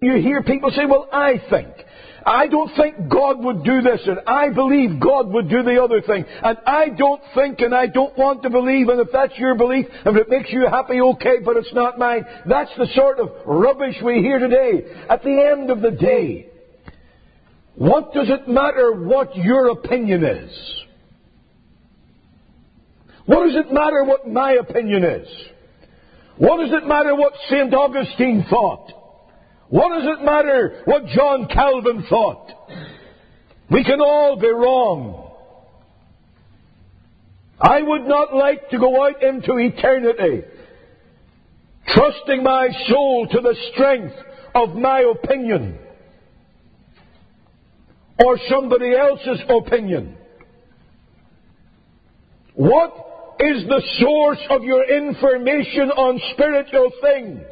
You hear people say, well, I think. I don't think God would do this, and I believe God would do the other thing. And I don't think, and I don't want to believe, and if that's your belief, and if it makes you happy, okay, but it's not mine. That's the sort of rubbish we hear today. At the end of the day, what does it matter what your opinion is? What does it matter what my opinion is? What does it matter what St. Augustine thought? What does it matter what John Calvin thought? We can all be wrong. I would not like to go out into eternity trusting my soul to the strength of my opinion or somebody else's opinion. What is the source of your information on spiritual things?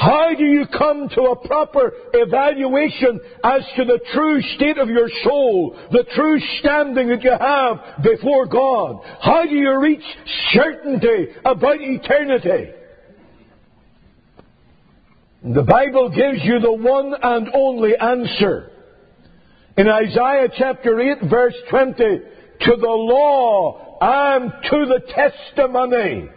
How do you come to a proper evaluation as to the true state of your soul, the true standing that you have before God? How do you reach certainty about eternity? The Bible gives you the one and only answer. In Isaiah chapter 8 verse 20, to the law and to the testimony.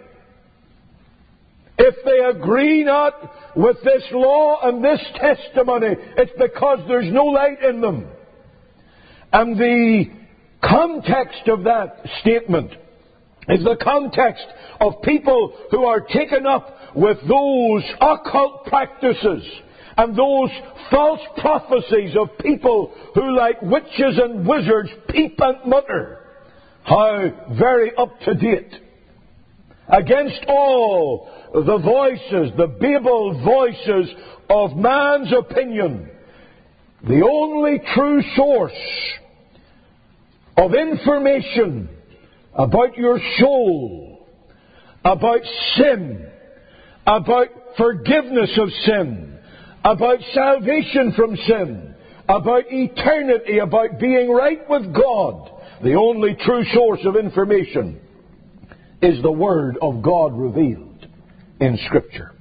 If they agree not with this law and this testimony, it's because there's no light in them. And the context of that statement is the context of people who are taken up with those occult practices and those false prophecies of people who, like witches and wizards, peep and mutter. How very up to date against all the voices, the Babel voices of man's opinion, the only true source of information about your soul, about sin, about forgiveness of sin, about salvation from sin, about eternity, about being right with God, the only true source of information is the Word of God revealed in Scripture.